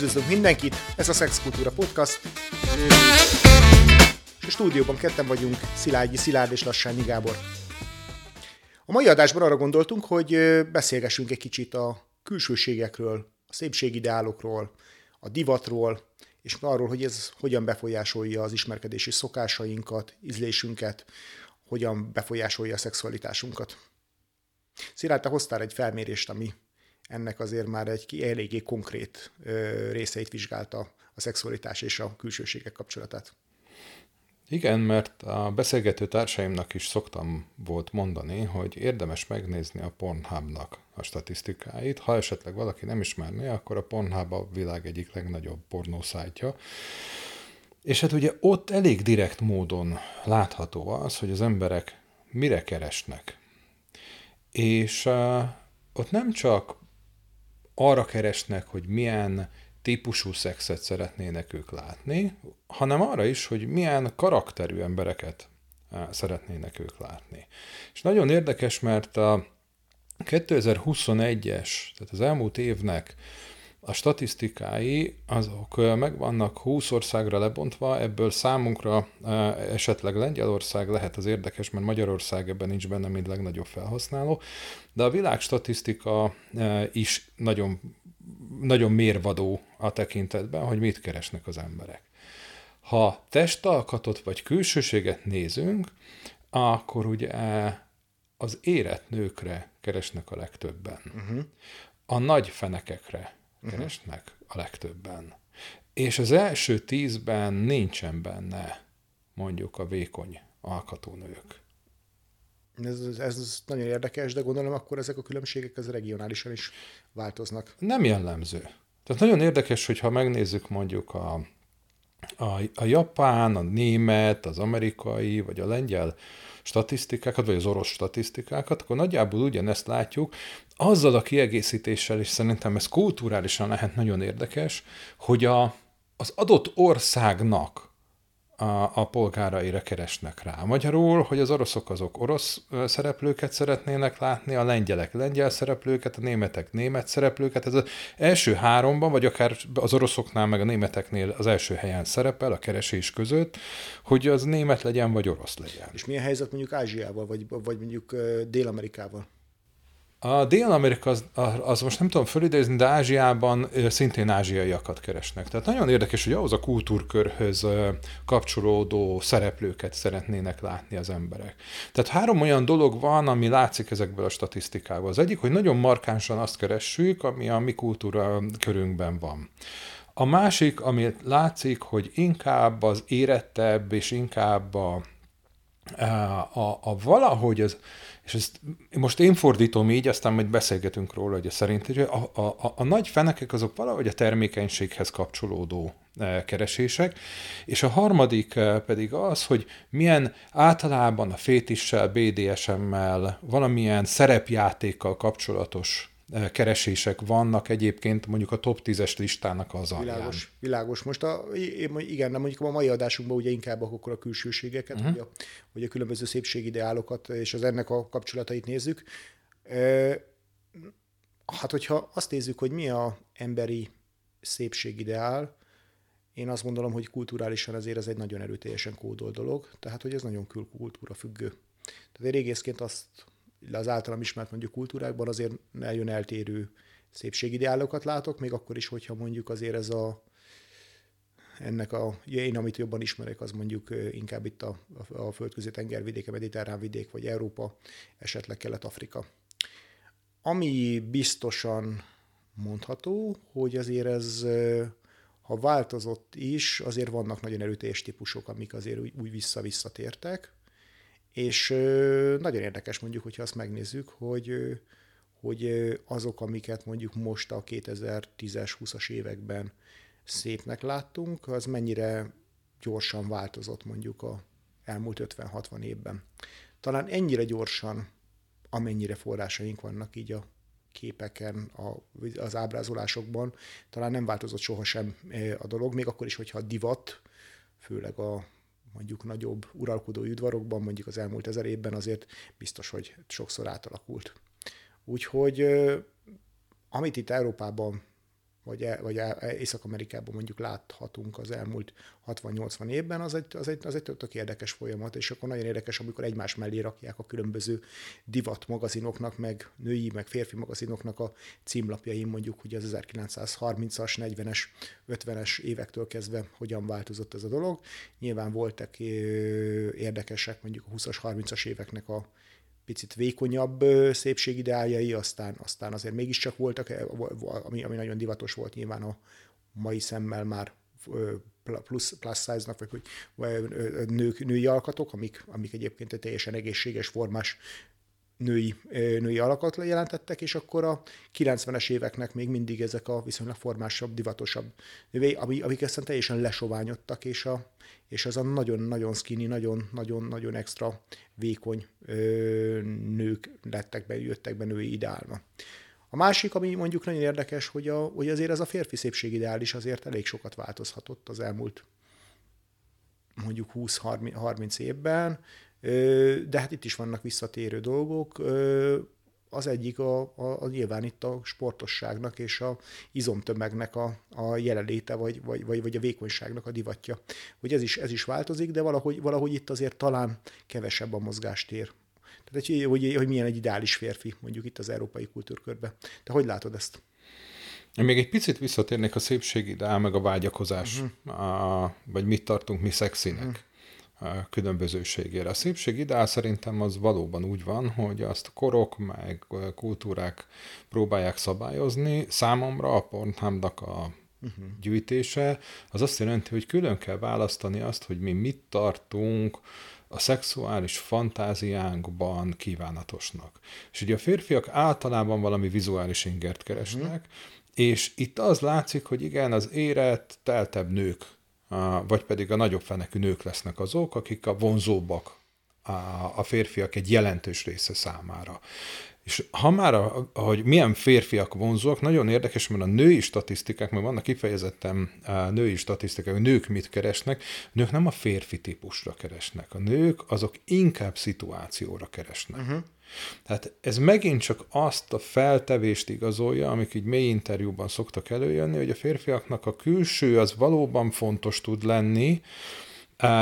Üdvözlünk mindenkit, ez a Szexkultúra Podcast. És a stúdióban ketten vagyunk, Szilágyi Szilárd és Lassányi Gábor. A mai adásban arra gondoltunk, hogy beszélgessünk egy kicsit a külsőségekről, a szépségideálokról, a divatról, és arról, hogy ez hogyan befolyásolja az ismerkedési szokásainkat, ízlésünket, hogyan befolyásolja a szexualitásunkat. Szilárd, te hoztál egy felmérést, ami ennek azért már egy eléggé konkrét részeit vizsgálta a szexualitás és a külsőségek kapcsolatát. Igen, mert a beszélgető társaimnak is szoktam volt mondani, hogy érdemes megnézni a Pornhubnak a statisztikáit. Ha esetleg valaki nem ismerné, akkor a Pornhub a világ egyik legnagyobb pornószájtja. És hát ugye ott elég direkt módon látható az, hogy az emberek mire keresnek. És uh, ott nem csak arra keresnek, hogy milyen típusú szexet szeretnének ők látni, hanem arra is, hogy milyen karakterű embereket eh, szeretnének ők látni. És nagyon érdekes, mert a 2021-es, tehát az elmúlt évnek a statisztikái azok eh, meg vannak 20 országra lebontva, ebből számunkra esetleg Lengyelország lehet az érdekes, mert Magyarország ebben nincs benne, mint legnagyobb felhasználó, de a világ statisztika is nagyon nagyon mérvadó a tekintetben, hogy mit keresnek az emberek. Ha testalkatot vagy külsőséget nézünk, akkor ugye az érett nőkre keresnek a legtöbben. Uh-huh. A nagy fenekekre uh-huh. keresnek a legtöbben. És az első tízben nincsen benne mondjuk a vékony alkatónők. Ez, ez nagyon érdekes, de gondolom akkor ezek a különbségek az regionálisan is változnak. Nem jellemző. Tehát nagyon érdekes, hogyha megnézzük mondjuk a, a, a japán, a német, az amerikai, vagy a lengyel statisztikákat, vagy az orosz statisztikákat, akkor nagyjából ugyanezt látjuk, azzal a kiegészítéssel, és szerintem ez kulturálisan lehet nagyon érdekes, hogy a, az adott országnak a, a polgáraira keresnek rá. Magyarul, hogy az oroszok azok orosz szereplőket szeretnének látni, a lengyelek lengyel szereplőket, a németek német szereplőket. Ez az első háromban, vagy akár az oroszoknál, meg a németeknél az első helyen szerepel a keresés között, hogy az német legyen, vagy orosz legyen. És milyen helyzet mondjuk Ázsiával, vagy, vagy mondjuk Dél-Amerikával? A Dél-Amerika az, az most nem tudom fölidézni, de Ázsiában szintén ázsiaiakat keresnek. Tehát nagyon érdekes, hogy ahhoz a kultúrkörhöz kapcsolódó szereplőket szeretnének látni az emberek. Tehát három olyan dolog van, ami látszik ezekből a statisztikából. Az egyik, hogy nagyon markánsan azt keressük, ami a mi kultúra körünkben van. A másik, ami látszik, hogy inkább az érettebb, és inkább a, a, a, valahogy az, és ezt most én fordítom így, aztán majd beszélgetünk róla, hogy szerint hogy a, a, a, a nagy fenekek azok valahogy a termékenységhez kapcsolódó e, keresések, és a harmadik e, pedig az, hogy milyen általában a fétissel, BDSM-mel, valamilyen szerepjátékkal kapcsolatos keresések vannak egyébként mondjuk a top 10-es listának az alján. Világos, világos. Most a, igen, nem mondjuk a mai adásunkban ugye inkább akkor a külsőségeket, uh-huh. hogy, a, hogy a különböző szépségideálokat és az ennek a kapcsolatait nézzük. Hát, hogyha azt nézzük, hogy mi a emberi szépségideál, én azt gondolom, hogy kulturálisan azért ez egy nagyon erőteljesen kódol dolog, tehát hogy ez nagyon külkultúra függő. Tehát én régészként azt az általam ismert mondjuk kultúrákban azért nagyon eltérő szépségideálokat látok, még akkor is, hogyha mondjuk azért ez a ennek a, én amit jobban ismerek, az mondjuk inkább itt a, a, földközi tengervidéke, mediterrán vidék, vagy Európa, esetleg Kelet-Afrika. Ami biztosan mondható, hogy azért ez, ha változott is, azért vannak nagyon erőteljes típusok, amik azért úgy, úgy vissza-visszatértek, és nagyon érdekes mondjuk, hogyha azt megnézzük, hogy, hogy azok, amiket mondjuk most a 2010-es, 20-as években szépnek láttunk, az mennyire gyorsan változott mondjuk a elmúlt 50-60 évben. Talán ennyire gyorsan, amennyire forrásaink vannak így a képeken, a, az ábrázolásokban, talán nem változott sohasem a dolog, még akkor is, hogyha a divat, főleg a mondjuk nagyobb uralkodó udvarokban, mondjuk az elmúlt ezer évben azért biztos, hogy sokszor átalakult. Úgyhogy amit itt Európában vagy, e, vagy e, Észak-Amerikában mondjuk láthatunk az elmúlt 60-80 évben, az egy, az, egy, az egy tök érdekes folyamat, és akkor nagyon érdekes, amikor egymás mellé rakják a különböző divat magazinoknak, meg női, meg férfi magazinoknak a címlapjain mondjuk, hogy az 1930-as, 40-es, 50-es évektől kezdve hogyan változott ez a dolog. Nyilván voltak érdekesek mondjuk a 20-as, 30-as éveknek a picit vékonyabb szépségideáljai, aztán, aztán azért mégiscsak voltak, ami, ami nagyon divatos volt nyilván a mai szemmel már plusz, plus size-nak, vagy, vagy nők, női alkatok, amik, amik egyébként egy teljesen egészséges, formás női, női alakat jelentettek, és akkor a 90-es éveknek még mindig ezek a viszonylag formásabb, divatosabb női, amik aztán teljesen lesoványodtak, és, a, és az a nagyon-nagyon skinny, nagyon-nagyon-nagyon extra vékony ö, nők lettek be, jöttek be női ideálma. A másik, ami mondjuk nagyon érdekes, hogy, a, hogy azért ez a férfi szépségideál is azért elég sokat változhatott az elmúlt mondjuk 20-30 évben, de hát itt is vannak visszatérő dolgok. Az egyik a, a, a nyilván itt a sportosságnak és a izomtömegnek a, a jelenléte, vagy, vagy, vagy, vagy a vékonyságnak a divatja. Hogy ez is, ez is változik, de valahogy, valahogy itt azért talán kevesebb a mozgástér. Tehát, hogy, hogy, hogy milyen egy ideális férfi, mondjuk itt az európai kultúrkörbe. Te hogy látod ezt? Én még egy picit visszatérnék a szépségideál, meg a vágyakozás, uh-huh. a, vagy mit tartunk mi szexinek. Uh-huh különbözőségére. A szépség ideál szerintem az valóban úgy van, hogy azt korok meg kultúrák próbálják szabályozni. Számomra a Pornhubnak a uh-huh. gyűjtése az azt jelenti, hogy külön kell választani azt, hogy mi mit tartunk a szexuális fantáziánkban kívánatosnak. És ugye a férfiak általában valami vizuális ingert keresnek, uh-huh. és itt az látszik, hogy igen, az érett, teltebb nők vagy pedig a nagyobb fenekű nők lesznek azok, akik a vonzóbbak a férfiak egy jelentős része számára. És ha már, a, hogy milyen férfiak vonzóak, nagyon érdekes, mert a női statisztikák, mert vannak kifejezetten női statisztikák, hogy nők mit keresnek, nők nem a férfi típusra keresnek. A nők azok inkább szituációra keresnek. Uh-huh. Tehát ez megint csak azt a feltevést igazolja, amik így mély interjúban szoktak előjönni, hogy a férfiaknak a külső az valóban fontos tud lenni,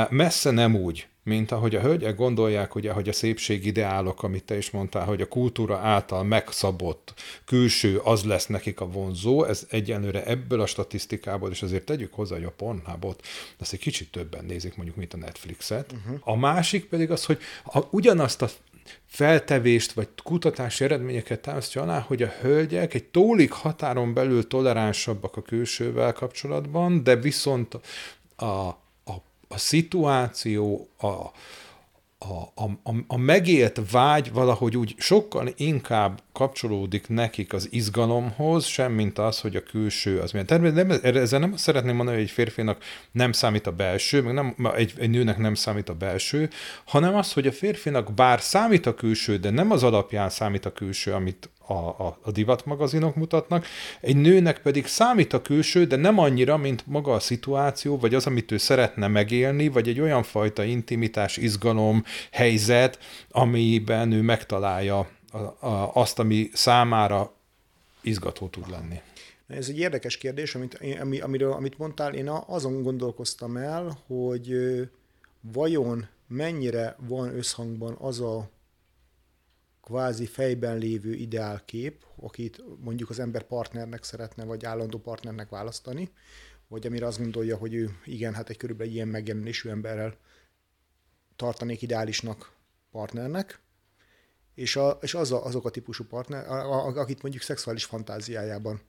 messze nem úgy, mint ahogy a hölgyek gondolják, ugye, hogy a szépség ideálok, amit te is mondtál, hogy a kultúra által megszabott külső az lesz nekik a vonzó, ez egyenlőre ebből a statisztikából, és azért tegyük hozzá, hogy a Pornhubot, azt egy kicsit többen nézik, mondjuk, mint a Netflixet. Uh-huh. A másik pedig az, hogy a, ugyanazt a feltevést vagy kutatási eredményeket támasztja alá, hogy a hölgyek egy tólik határon belül toleránsabbak a külsővel kapcsolatban, de viszont a, a, a szituáció, a, a, a, a megélt vágy valahogy úgy sokkal inkább kapcsolódik nekik az izgalomhoz, semmint az, hogy a külső az milyen. Természetesen nem, ezzel nem szeretném mondani, hogy egy férfinak nem számít a belső, meg nem, egy, egy nőnek nem számít a belső, hanem az, hogy a férfinak bár számít a külső, de nem az alapján számít a külső, amit a, a, a divatmagazinok mutatnak, egy nőnek pedig számít a külső, de nem annyira, mint maga a szituáció, vagy az, amit ő szeretne megélni, vagy egy olyan fajta intimitás, izgalom, helyzet, amiben ő megtalálja azt, ami számára izgató tud lenni. Ez egy érdekes kérdés, amit, ami, amiről, amit mondtál, én azon gondolkoztam el, hogy vajon mennyire van összhangban az a kvázi fejben lévő ideálkép, akit mondjuk az ember partnernek szeretne, vagy állandó partnernek választani, vagy amire azt gondolja, hogy ő igen, hát egy körülbelül ilyen megjelenésű emberrel tartanék ideálisnak partnernek, és, a, és az a, azok a típusú partner, a, a, akit mondjuk szexuális fantáziájában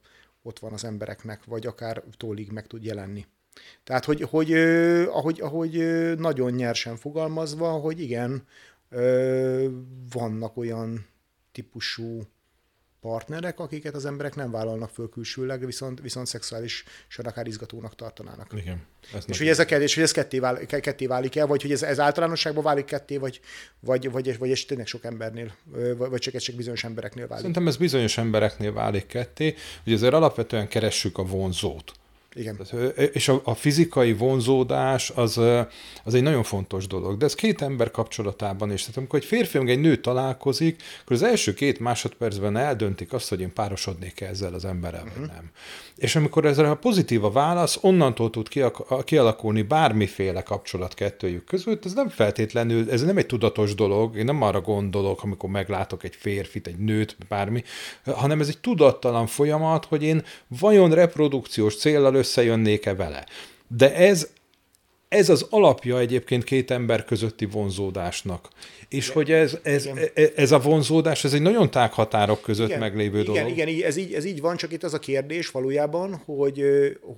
ott van az embereknek, vagy akár tólig meg tud jelenni. Tehát, hogy, hogy ahogy, ahogy nagyon nyersen fogalmazva, hogy igen, vannak olyan típusú partnerek, akiket az emberek nem vállalnak föl külsőleg, viszont, viszont szexuális akár izgatónak tartanának. Igen. Ez és hogy ez, a, és hogy ez ketté, válik, ketté válik el, vagy hogy ez, ez általánosságban válik ketté, vagy, vagy, vagy, vagy ez tényleg sok embernél, vagy, vagy csak ez csak bizonyos embereknél válik? Szerintem ez bizonyos embereknél válik ketté, hogy azért alapvetően keressük a vonzót. Igen. És a, a fizikai vonzódás az, az egy nagyon fontos dolog. De ez két ember kapcsolatában is. Tehát amikor egy férfi meg egy nő találkozik, akkor az első két másodpercben eldöntik azt, hogy én párosodnék -e ezzel az emberrel, uh-huh. vagy mhm. nem. És amikor ezzel a pozitív a válasz, onnantól tud kialakulni bármiféle kapcsolat kettőjük között, ez nem feltétlenül, ez nem egy tudatos dolog, én nem arra gondolok, amikor meglátok egy férfit, egy nőt, bármi, hanem ez egy tudattalan folyamat, hogy én vajon reprodukciós célral összejönnék-e vele. De ez, ez az alapja egyébként két ember közötti vonzódásnak. És igen, hogy ez, ez, e, ez a vonzódás, ez egy nagyon tág határok között igen, meglévő igen, dolog. Igen, igen, ez így, ez így van, csak itt az a kérdés valójában, hogy,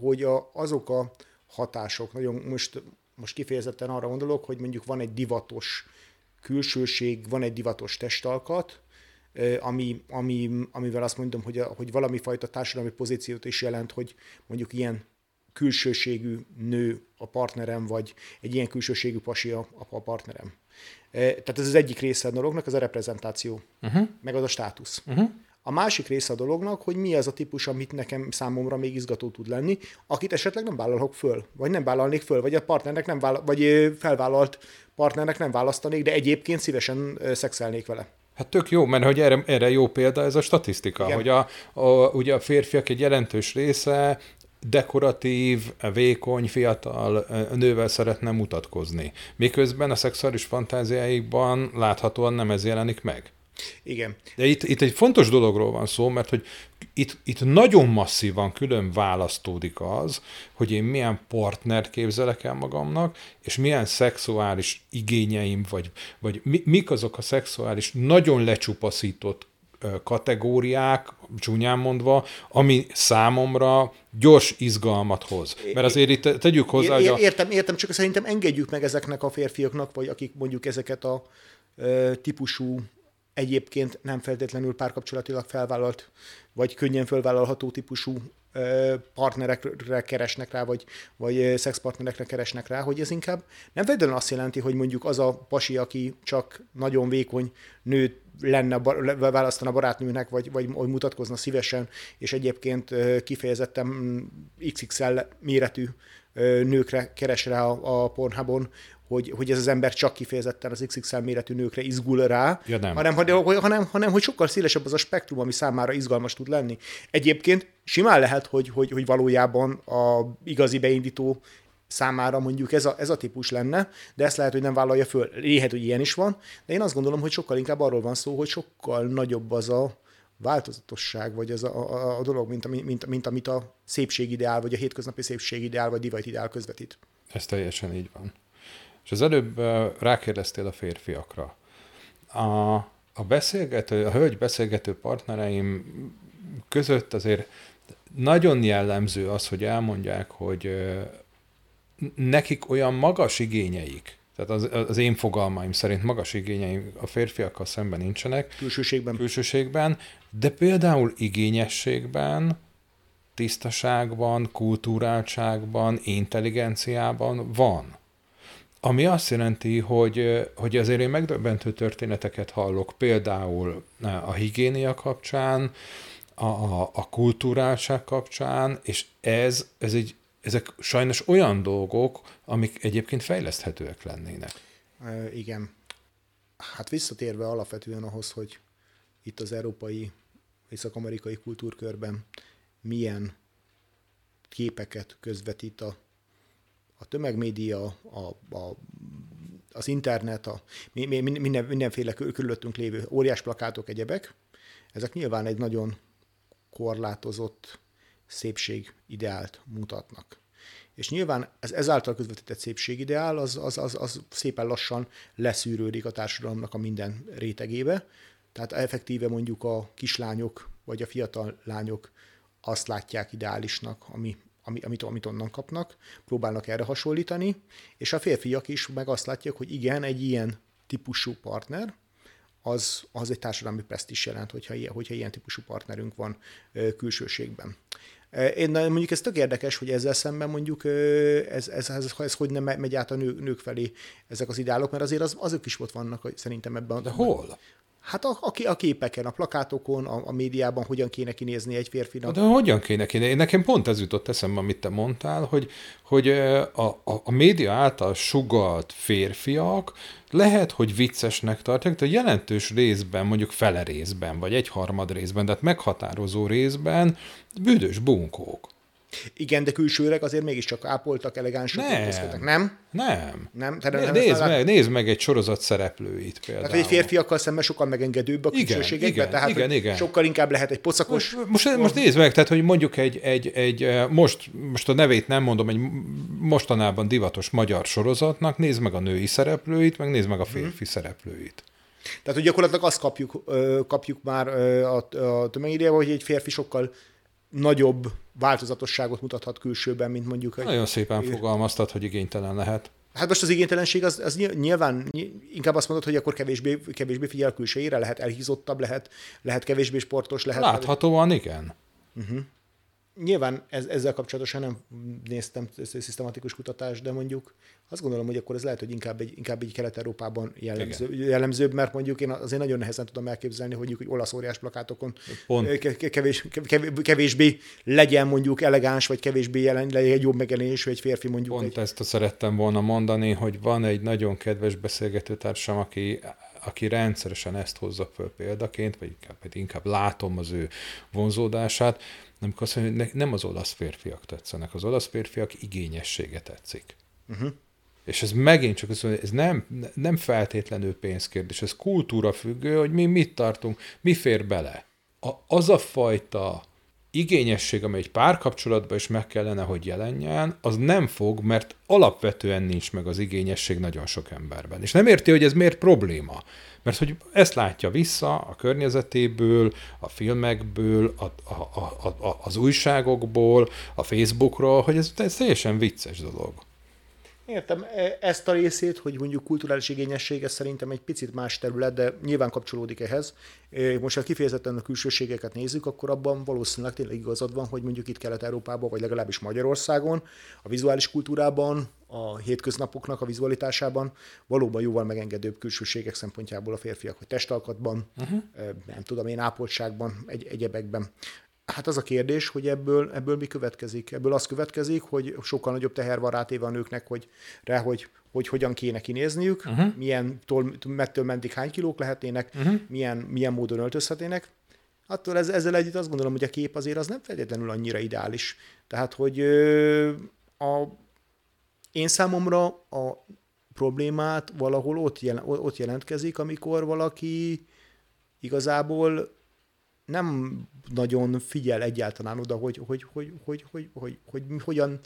hogy a, azok a hatások, nagyon most, most kifejezetten arra gondolok, hogy mondjuk van egy divatos külsőség, van egy divatos testalkat, ami, ami, amivel azt mondom, hogy, hogy valami fajta társadalmi pozíciót is jelent, hogy mondjuk ilyen külsőségű nő a partnerem, vagy egy ilyen külsőségű pasi a, a partnerem. Tehát ez az egyik része a dolognak, az a reprezentáció, uh-huh. meg az a státusz. Uh-huh. A másik része a dolognak, hogy mi az a típus, amit nekem számomra még izgató tud lenni, akit esetleg nem vállalok föl, vagy nem vállalnék föl, vagy a partnernek nem vállal, vagy felvállalt partnernek nem választanék, de egyébként szívesen szexelnék vele. Hát tök jó, mert hogy erre, erre jó példa ez a statisztika, Igen. hogy a, a, ugye a férfiak egy jelentős része dekoratív, vékony, fiatal nővel szeretne mutatkozni. Miközben a szexuális fantáziáikban láthatóan nem ez jelenik meg. Igen. De itt, itt egy fontos dologról van szó, mert hogy itt, itt nagyon masszívan külön választódik az, hogy én milyen partnert képzelek el magamnak, és milyen szexuális igényeim, vagy, vagy mi, mik azok a szexuális, nagyon lecsupaszított kategóriák, csúnyán mondva, ami számomra gyors izgalmat hoz. Mert azért itt tegyük hozzá, hogy a... Értem, értem, csak szerintem engedjük meg ezeknek a férfiaknak, vagy akik mondjuk ezeket a típusú egyébként nem feltétlenül párkapcsolatilag felvállalt, vagy könnyen felvállalható típusú partnerekre keresnek rá, vagy, vagy szexpartnerekre keresnek rá, hogy ez inkább nem feltétlenül azt jelenti, hogy mondjuk az a pasi, aki csak nagyon vékony nőt lenne, választana barátnőnek, vagy, vagy hogy mutatkozna szívesen, és egyébként kifejezetten XXL méretű nőkre keres rá a, a Pornhubon, hogy, hogy ez az ember csak kifejezetten az XXL méretű nőkre izgul rá, ja, nem. Hanem, hanem, hanem, hanem hogy sokkal szélesebb az a spektrum, ami számára izgalmas tud lenni. Egyébként simán lehet, hogy, hogy, hogy valójában a igazi beindító számára mondjuk ez a, ez a típus lenne, de ezt lehet, hogy nem vállalja föl. Lehet, hogy ilyen is van, de én azt gondolom, hogy sokkal inkább arról van szó, hogy sokkal nagyobb az a változatosság, vagy az a, a, a dolog, mint, mint, mint amit a szépségideál, vagy a hétköznapi szépségideál, vagy divajtideál közvetít. Ez teljesen így van. És az előbb rákérdeztél a férfiakra. A, a beszélgető, a hölgy beszélgető partnereim között azért nagyon jellemző az, hogy elmondják, hogy nekik olyan magas igényeik, tehát az, az én fogalmaim szerint magas igényeim a férfiakkal szemben nincsenek. Külsőségben. Külsőségben, de például igényességben, tisztaságban, kultúráltságban, intelligenciában van. Ami azt jelenti, hogy, hogy azért én megdöbbentő történeteket hallok, például a higiénia kapcsán, a, a, a kultúráltság kapcsán, és ez, ez egy, ezek sajnos olyan dolgok, amik egyébként fejleszthetőek lennének. Igen. Hát visszatérve alapvetően ahhoz, hogy itt az európai, észak-amerikai kultúrkörben milyen képeket közvetít a a tömegmédia, a, a, az internet, a, minden, mindenféle körülöttünk lévő óriás plakátok, egyebek, ezek nyilván egy nagyon korlátozott szépség ideált mutatnak. És nyilván ez ezáltal közvetített szépségideál az, az, az, az szépen lassan leszűrődik a társadalomnak a minden rétegébe. Tehát effektíve mondjuk a kislányok vagy a fiatal lányok azt látják ideálisnak, ami amit, amit onnan kapnak, próbálnak erre hasonlítani, és a férfiak is meg azt látják, hogy igen, egy ilyen típusú partner, az, az egy társadalmi is jelent, hogyha ilyen, hogyha ilyen típusú partnerünk van külsőségben. Én mondjuk ez tök érdekes, hogy ezzel szemben mondjuk ez, ez, ez, ez hogy nem megy át a nő, nők felé ezek az ideálok, mert azért az, azok is ott vannak hogy szerintem ebben. De hol? Hát a, a, a képeken, a plakátokon, a, a médiában hogyan kéne kinézni egy férfinak. De hogyan kéne kinézni? Nekem pont ez jutott eszembe, amit te mondtál, hogy, hogy a, a, a média által sugalt férfiak lehet, hogy viccesnek tartják, de jelentős részben, mondjuk fele részben, vagy egy harmad részben, tehát meghatározó részben büdös bunkók. Igen, de külsőleg azért mégiscsak ápoltak, elegánsak, Nem. Nem? Nem. Nem? Né- nem nézd, meg, nézd meg egy sorozat szereplőit például. Tehát, hogy egy férfiakkal szemben sokkal megengedőbb a külsőségekben, igen, tehát igen, igen. sokkal inkább lehet egy pocakos... Most, most nézd meg, tehát, hogy mondjuk egy, egy, egy eh, most, most a nevét nem mondom, egy mostanában divatos magyar sorozatnak, nézd meg a női szereplőit, meg nézd meg a férfi szereplőit. Tehát, hogy gyakorlatilag azt kapjuk, kapjuk már a, a tömegmédiában, hogy egy férfi sokkal nagyobb változatosságot mutathat külsőben, mint mondjuk egy... Nagyon szépen fogalmaztad, hogy igénytelen lehet. Hát most az igénytelenség az, az ny- nyilván ny- inkább azt mondod, hogy akkor kevésbé, kevésbé figyel a külsejére, lehet elhízottabb, lehet, lehet kevésbé sportos, lehet... Láthatóan igen. Nyilván ez, ezzel kapcsolatosan nem néztem szisztematikus kutatást, de mondjuk azt gondolom, hogy akkor ez lehet, hogy inkább egy, inkább egy Kelet-Európában jellemző, jellemzőbb, mert mondjuk én azért nagyon nehezen tudom elképzelni, hogy mondjuk egy olasz óriás plakátokon Pont. ke- kevés, kev- kevésbé legyen mondjuk elegáns, vagy kevésbé jelen, legyen egy jobb megjelenésű egy férfi mondjuk. Pont Egy, ezt szerettem volna mondani, hogy van egy nagyon kedves beszélgetőtársam, aki, aki rendszeresen ezt hozza föl példaként, vagy inkább, vagy inkább látom az ő vonzódását, amikor azt mondja, hogy ne- nem az olasz férfiak tetszenek, az olasz férfiak igényessége tetszik. Uh-huh. És ez megint csak azt mondja, ez nem, nem feltétlenül pénzkérdés, ez kultúra függő, hogy mi mit tartunk, mi fér bele. A, az a fajta igényesség, amely egy párkapcsolatban is meg kellene, hogy jelenjen, az nem fog, mert alapvetően nincs meg az igényesség nagyon sok emberben. És nem érti, hogy ez miért probléma. Mert hogy ezt látja vissza a környezetéből, a filmekből, a, a, a, a, az újságokból, a Facebookról, hogy ez, ez teljesen vicces dolog. Értem e- ezt a részét, hogy mondjuk kulturális igényesség, ez szerintem egy picit más terület, de nyilván kapcsolódik ehhez. E, Most ha kifejezetten a külsőségeket nézzük, akkor abban valószínűleg tényleg igazad van, hogy mondjuk itt Kelet-Európában, vagy legalábbis Magyarországon, a vizuális kultúrában, a hétköznapoknak a vizualitásában valóban jóval megengedőbb külsőségek szempontjából a férfiak, hogy testalkatban, uh-huh. nem tudom én, ápoltságban, egy, egyebekben. Hát az a kérdés, hogy ebből, ebből mi következik? Ebből az következik, hogy sokkal nagyobb teher van rátéve a nőknek, hogy rá, hogy, hogy hogyan kéne kinézniük, uh-huh. milyen tól, mettől mendig hány kilók lehetnének, uh-huh. milyen, milyen módon öltözhetnének. Attól ez, ezzel együtt azt gondolom, hogy a kép azért az nem feltétlenül annyira ideális. Tehát, hogy a, én számomra a problémát valahol ott, jelen, ott jelentkezik, amikor valaki igazából nem nagyon figyel egyáltalán oda, hogy, hogy, hogy, hogy, hogy, hogy, hogy, hogy hogyan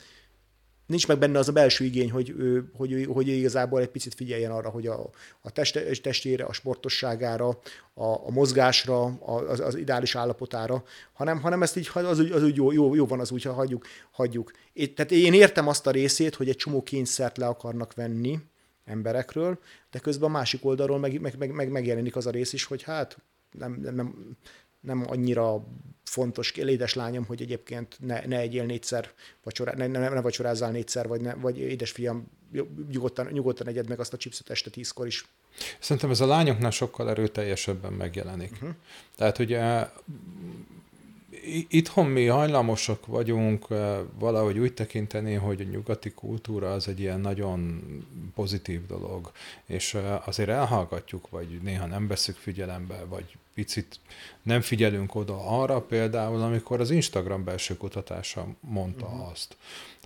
nincs meg benne az a belső igény, hogy, ő, hogy, ő, hogy ő igazából egy picit figyeljen arra, hogy a, a teste, testére, a sportosságára, a, a mozgásra, a, az, az ideális állapotára, hanem, hanem ezt így az, az úgy jó, jó, jó van az úgy, ha hagyjuk. hagyjuk. É, tehát én értem azt a részét, hogy egy csomó kényszert le akarnak venni emberekről, de közben a másik oldalról meg, meg, meg, meg megjelenik az a rész is, hogy hát nem, nem, nem, nem annyira fontos, lédes lányom, hogy egyébként ne, ne egyél négyszer, vacsorá, ne, ne, ne vacsorázzál négyszer, vagy, ne, vagy édesfiam, nyugodtan, nyugodtan egyed meg azt a chipset este tízkor is. Szerintem ez a lányoknál sokkal erőteljesebben megjelenik. Uh-huh. Tehát ugye i- itthon mi hajlamosak vagyunk eh, valahogy úgy tekinteni, hogy a nyugati kultúra az egy ilyen nagyon pozitív dolog, és eh, azért elhallgatjuk, vagy néha nem veszük figyelembe, vagy picit nem figyelünk oda arra például, amikor az Instagram belső kutatása mondta uh-huh. azt,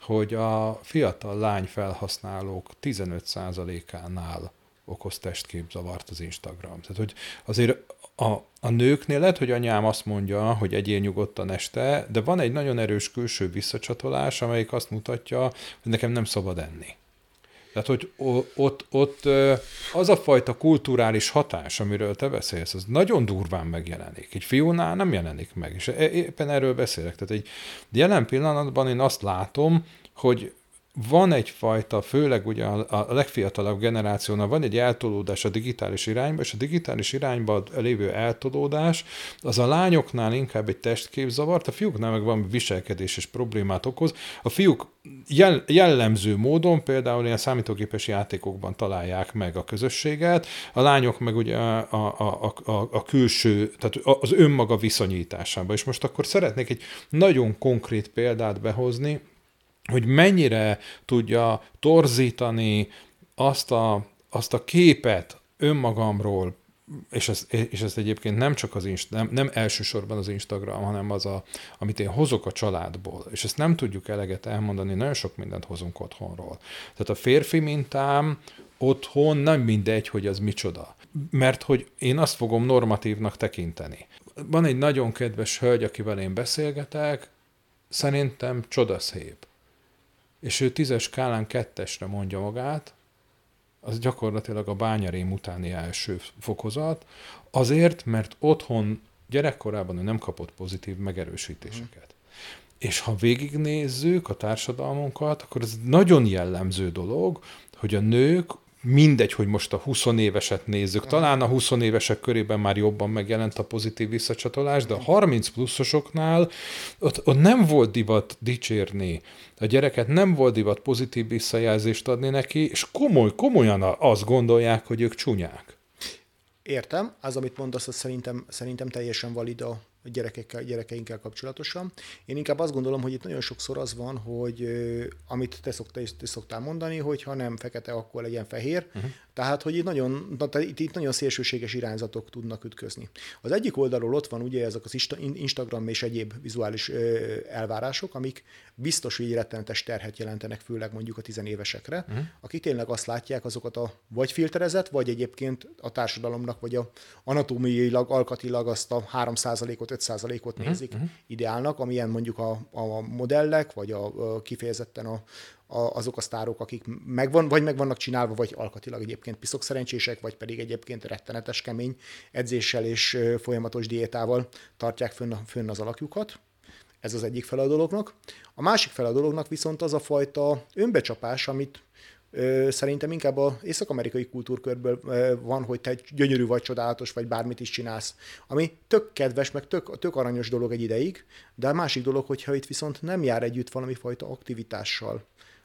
hogy a fiatal lány felhasználók 15%-ánál okoz testképzavart az Instagram. Tehát, hogy azért a, a nőknél lehet, hogy anyám azt mondja, hogy egyél nyugodtan este, de van egy nagyon erős külső visszacsatolás, amelyik azt mutatja, hogy nekem nem szabad enni. Tehát, hogy ott, ott az a fajta kulturális hatás, amiről te beszélsz, az nagyon durván megjelenik. Egy fiúnál nem jelenik meg, és éppen erről beszélek. Tehát egy jelen pillanatban én azt látom, hogy van egyfajta, főleg ugye a, legfiatalabb generációnak van egy eltolódás a digitális irányba, és a digitális irányba lévő eltolódás az a lányoknál inkább egy testképzavart, a fiúknál meg van viselkedéses problémát okoz. A fiúk jel, jellemző módon például ilyen számítógépes játékokban találják meg a közösséget, a lányok meg ugye a, a, a, a, a külső, tehát az önmaga viszonyításában. És most akkor szeretnék egy nagyon konkrét példát behozni, hogy mennyire tudja torzítani azt a, azt a képet önmagamról, és ez, és ez egyébként nem csak az Inst- nem, nem elsősorban az Instagram, hanem az, a, amit én hozok a családból, és ezt nem tudjuk eleget elmondani, nagyon sok mindent hozunk otthonról. Tehát a férfi mintám otthon nem mindegy, hogy az micsoda. Mert hogy én azt fogom normatívnak tekinteni. Van egy nagyon kedves hölgy, akivel én beszélgetek, szerintem csodaszép és ő tízes skálán kettesre mondja magát, az gyakorlatilag a bányarém utáni első fokozat, azért, mert otthon gyerekkorában ő nem kapott pozitív megerősítéseket. Mm. És ha végignézzük a társadalmunkat, akkor ez nagyon jellemző dolog, hogy a nők mindegy, hogy most a 20 éveset nézzük, talán a 20 évesek körében már jobban megjelent a pozitív visszacsatolás, de a 30 pluszosoknál ott, ott nem volt divat dicsérni. A gyereket, nem volt divat pozitív visszajelzést adni neki, és komoly, komolyan azt gondolják, hogy ők csúnyák. Értem, az, amit mondasz, az szerintem, szerintem teljesen valid a, a gyerekekkel, gyerekeinkkel kapcsolatosan. Én inkább azt gondolom, hogy itt nagyon sokszor az van, hogy amit te, szoktál, te szoktál mondani, hogy ha nem fekete, akkor legyen fehér. Uh-huh. Tehát, hogy itt nagyon, itt, itt nagyon szélsőséges irányzatok tudnak ütközni. Az egyik oldalról ott van ugye ezek az Instagram és egyéb vizuális elvárások, amik biztos, hogy rettenetes terhet jelentenek, főleg mondjuk a tizenévesekre, uh-huh. akik tényleg azt látják azokat a vagy filterezett, vagy egyébként a társadalomnak, vagy a anatómiailag, alkatilag azt a 3%-ot, 5%-ot uh-huh. nézik uh-huh. ideálnak, amilyen mondjuk a, a modellek, vagy a, a kifejezetten a, a, azok a sztárok, akik megvan, vagy meg vannak csinálva, vagy alkatilag egyébként piszok szerencsések, vagy pedig egyébként rettenetes kemény edzéssel és folyamatos diétával tartják fönn, fönn az alakjukat. Ez az egyik fel a dolognak. A másik fel a dolognak viszont az a fajta önbecsapás, amit szerintem inkább az észak-amerikai kultúrkörből van, hogy te gyönyörű vagy, csodálatos vagy, bármit is csinálsz. Ami tök kedves, meg tök, tök aranyos dolog egy ideig, de a másik dolog, hogyha itt viszont nem jár együtt valami fajta aktivitással,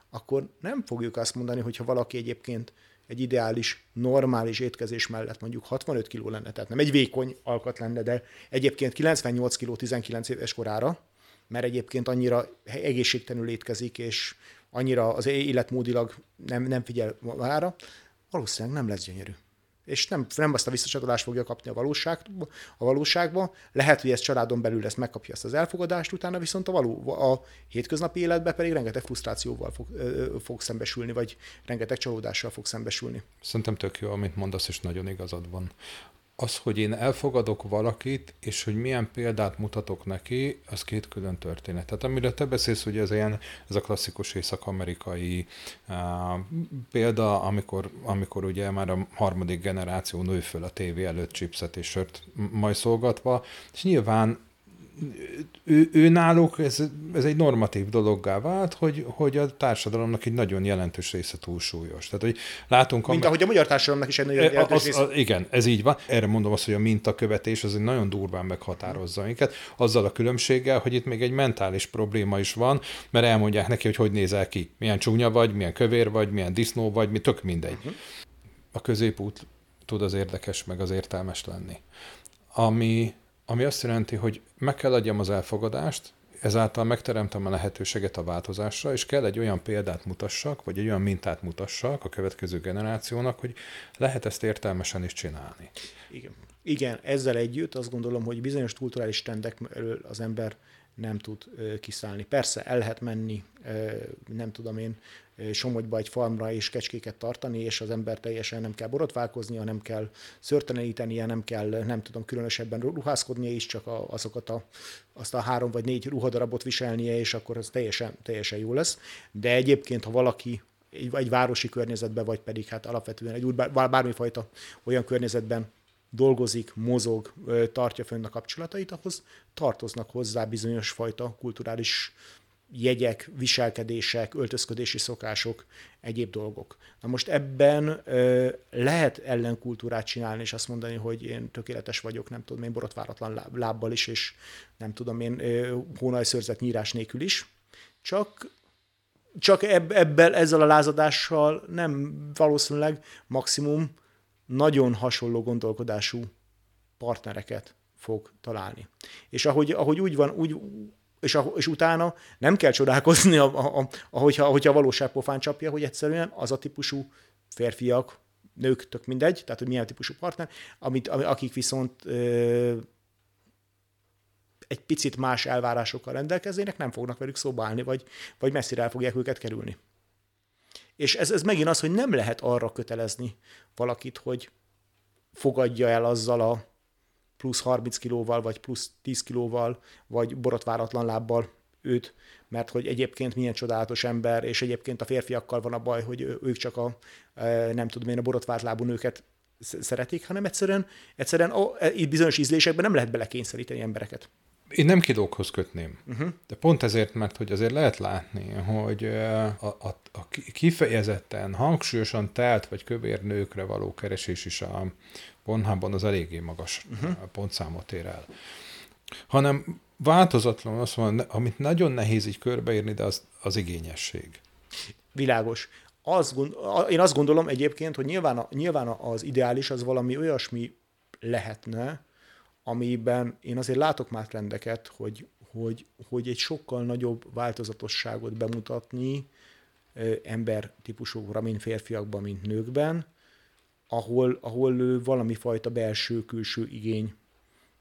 akkor nem fogjuk azt mondani, hogyha valaki egyébként egy ideális, normális étkezés mellett mondjuk 65 kg lenne, tehát nem egy vékony alkat lenne, de egyébként 98 kg 19 éves korára, mert egyébként annyira egészségtelenül étkezik, és annyira az életmódilag nem, nem figyel magára, valószínűleg nem lesz gyönyörű és nem, nem azt a visszacsatolást fogja kapni a, valóság, a valóságba. Lehet, hogy ez családon belül ezt megkapja ezt az elfogadást, utána viszont a, való, a hétköznapi életben pedig rengeteg frusztrációval fog, fog szembesülni, vagy rengeteg csalódással fog szembesülni. Szerintem tök jó, amit mondasz, és nagyon igazad van az, hogy én elfogadok valakit, és hogy milyen példát mutatok neki, az két külön történet. Tehát amire te beszélsz, hogy ez, ilyen, ez a klasszikus észak-amerikai uh, példa, amikor, amikor ugye már a harmadik generáció nő föl a tévé előtt chipset és sört majd szolgatva, és nyilván ő, ő náluk ez, ez egy normatív dologgá vált, hogy, hogy a társadalomnak egy nagyon jelentős része túlsúlyos. Tehát, hogy látunk... Mint ahogy a magyar társadalomnak is egy nagyon jelentős az, része. Az, igen, ez így van. Erre mondom azt, hogy a mintakövetés az egy nagyon durván meghatározza minket, azzal a különbséggel, hogy itt még egy mentális probléma is van, mert elmondják neki, hogy hogy nézel ki, milyen csúnya vagy, milyen kövér vagy, milyen disznó vagy, mi tök mindegy. Uh-huh. A középút tud az érdekes, meg az értelmes lenni. Ami ami azt jelenti, hogy meg kell adjam az elfogadást, ezáltal megteremtem a lehetőséget a változásra, és kell egy olyan példát mutassak, vagy egy olyan mintát mutassak a következő generációnak, hogy lehet ezt értelmesen is csinálni. Igen. Igen, ezzel együtt azt gondolom, hogy bizonyos kulturális trendek az ember nem tud kiszállni. Persze el lehet menni, nem tudom én, Somogyba egy farmra és kecskéket tartani, és az ember teljesen nem kell borotválkoznia, nem kell szörtelenítenie, nem kell, nem tudom, különösebben ruházkodnia is, csak azokat a, azt a három vagy négy ruhadarabot viselnie, és akkor az teljesen, teljesen jó lesz. De egyébként, ha valaki egy, egy városi környezetben, vagy pedig hát alapvetően egy úgy bármifajta olyan környezetben dolgozik, mozog, tartja fönn a kapcsolatait, ahhoz tartoznak hozzá bizonyos fajta kulturális jegyek, viselkedések, öltözködési szokások, egyéb dolgok. Na most ebben ö, lehet ellenkultúrát csinálni, és azt mondani, hogy én tökéletes vagyok, nem tudom én, borotváratlan lábbal is, és nem tudom én, hónajszőrzet nyírás nélkül is. Csak csak ebb, ebből, ezzel a lázadással nem valószínűleg maximum nagyon hasonló gondolkodású partnereket fog találni. És ahogy, ahogy úgy van, úgy, és, és utána nem kell csodálkozni, a, a, ahogyha, ahogyha a valóság pofán csapja, hogy egyszerűen az a típusú férfiak, nők, tök mindegy, tehát hogy milyen típusú partner, amit, akik viszont ö, egy picit más elvárásokkal rendelkeznének, nem fognak velük szóba állni, vagy, vagy messzire el fogják őket kerülni. És ez, ez megint az, hogy nem lehet arra kötelezni valakit, hogy fogadja el azzal a plusz 30 kilóval, vagy plusz 10 kilóval, vagy borotváratlan lábbal őt, mert hogy egyébként milyen csodálatos ember, és egyébként a férfiakkal van a baj, hogy ők csak a, e, nem tudom én, a borotvárt lábú nőket szeretik, hanem egyszerűen, egyszerűen e, itt bizonyos ízlésekben nem lehet belekényszeríteni embereket. Én nem kilókhoz kötném, uh-huh. de pont ezért, mert hogy azért lehet látni, hogy a, a, a kifejezetten, hangsúlyosan telt vagy kövér nőkre való keresés is a Pornhubon az eléggé magas uh-huh. pontszámot ér el. Hanem változatlanul azt mondom, amit nagyon nehéz így körbeírni, de az, az igényesség. Világos. Azt gond, én azt gondolom egyébként, hogy nyilván, a, nyilván az ideális az valami olyasmi lehetne, amiben én azért látok már trendeket, hogy, hogy, hogy egy sokkal nagyobb változatosságot bemutatni ember típusokra, mint férfiakban, mint nőkben, ahol, ahol valami fajta belső-külső igény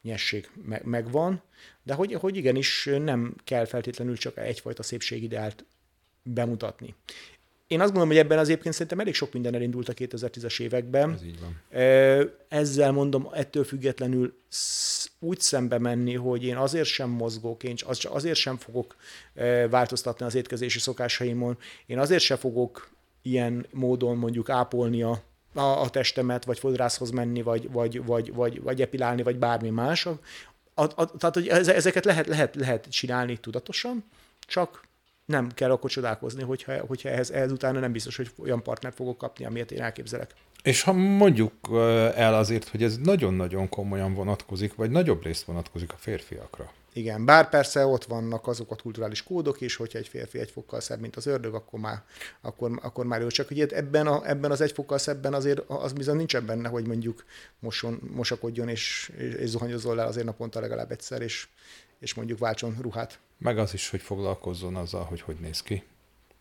nyesség megvan, de hogy, hogy igenis nem kell feltétlenül csak egyfajta szépségideált bemutatni. Én azt gondolom, hogy ebben az egyébként szerintem elég sok minden elindult a 2010-es években. Ez így van. Ezzel mondom, ettől függetlenül úgy szembe menni, hogy én azért sem mozgok, én azért sem fogok változtatni az étkezési szokásaimon, én azért sem fogok ilyen módon mondjuk ápolni a, a, a testemet, vagy fodrászhoz menni, vagy, vagy, vagy, vagy, vagy epilálni, vagy bármi más. A, a, tehát, hogy ezeket lehet, lehet, lehet csinálni tudatosan, csak nem kell akkor csodálkozni, hogyha, hogyha ehhez, ehhez utána nem biztos, hogy olyan partnert fogok kapni, amilyet én elképzelek. És ha mondjuk el azért, hogy ez nagyon-nagyon komolyan vonatkozik, vagy nagyobb részt vonatkozik a férfiakra. Igen, bár persze ott vannak azok a kulturális kódok is, hogyha egy férfi egy fokkal szebb, mint az ördög, akkor már, akkor, akkor már ő csak, hogy ebben, a, ebben az egy fokkal szebben azért az bizony nincsen benne, hogy mondjuk moson, mosakodjon és, és, és zuhanyozzon le azért naponta legalább egyszer, és, és mondjuk váltson ruhát. Meg az is, hogy foglalkozzon azzal, hogy hogy néz ki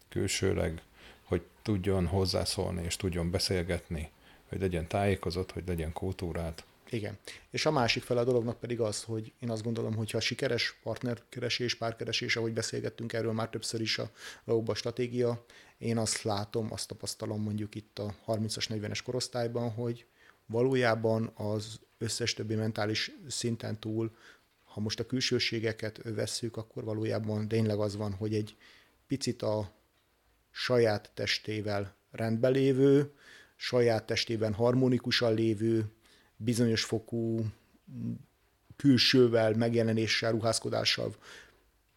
külsőleg, hogy tudjon hozzászólni és tudjon beszélgetni, hogy legyen tájékozott, hogy legyen kultúrát. Igen. És a másik fel a dolognak pedig az, hogy én azt gondolom, hogy ha sikeres partnerkeresés, párkeresés, ahogy beszélgettünk erről már többször is a Lauba stratégia, én azt látom, azt tapasztalom mondjuk itt a 30-as, 40-es korosztályban, hogy valójában az összes többi mentális szinten túl ha most a külsőségeket vesszük, akkor valójában tényleg az van, hogy egy picit a saját testével rendben lévő, saját testében harmonikusan lévő, bizonyos fokú külsővel, megjelenéssel, ruházkodással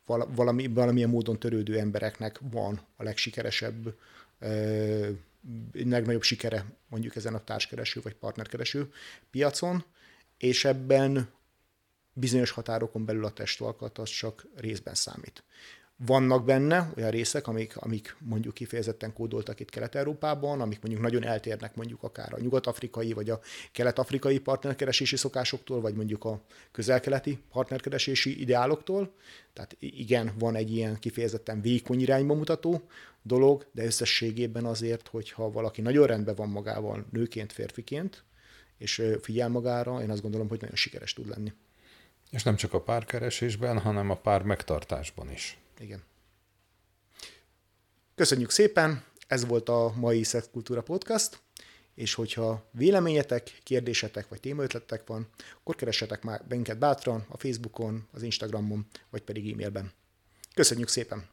valami, valamilyen módon törődő embereknek van a legsikeresebb, legnagyobb sikere mondjuk ezen a társkereső vagy partnerkereső piacon, és ebben bizonyos határokon belül a testalkat az csak részben számít. Vannak benne olyan részek, amik, amik mondjuk kifejezetten kódoltak itt Kelet-Európában, amik mondjuk nagyon eltérnek mondjuk akár a nyugat-afrikai vagy a kelet-afrikai partnerkeresési szokásoktól, vagy mondjuk a közel-keleti partnerkeresési ideáloktól. Tehát igen, van egy ilyen kifejezetten vékony irányba mutató dolog, de összességében azért, hogyha valaki nagyon rendben van magával nőként, férfiként, és figyel magára, én azt gondolom, hogy nagyon sikeres tud lenni. És nem csak a párkeresésben, hanem a pár megtartásban is. Igen. Köszönjük szépen, ez volt a mai Szexkultúra Podcast, és hogyha véleményetek, kérdésetek vagy témaötletek van, akkor keressetek már minket bátran a Facebookon, az Instagramon, vagy pedig e-mailben. Köszönjük szépen!